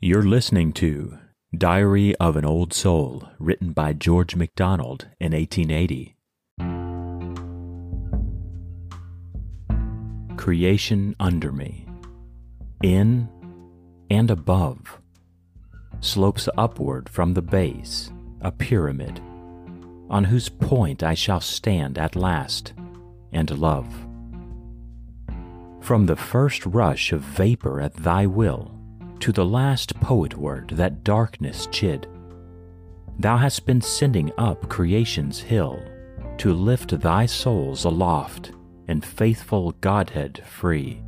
You're listening to Diary of an Old Soul, written by George MacDonald in 1880. Creation under me, in and above, slopes upward from the base, a pyramid, on whose point I shall stand at last and love. From the first rush of vapor at thy will, to the last poet word that darkness chid, thou hast been sending up creation's hill to lift thy souls aloft in faithful Godhead free.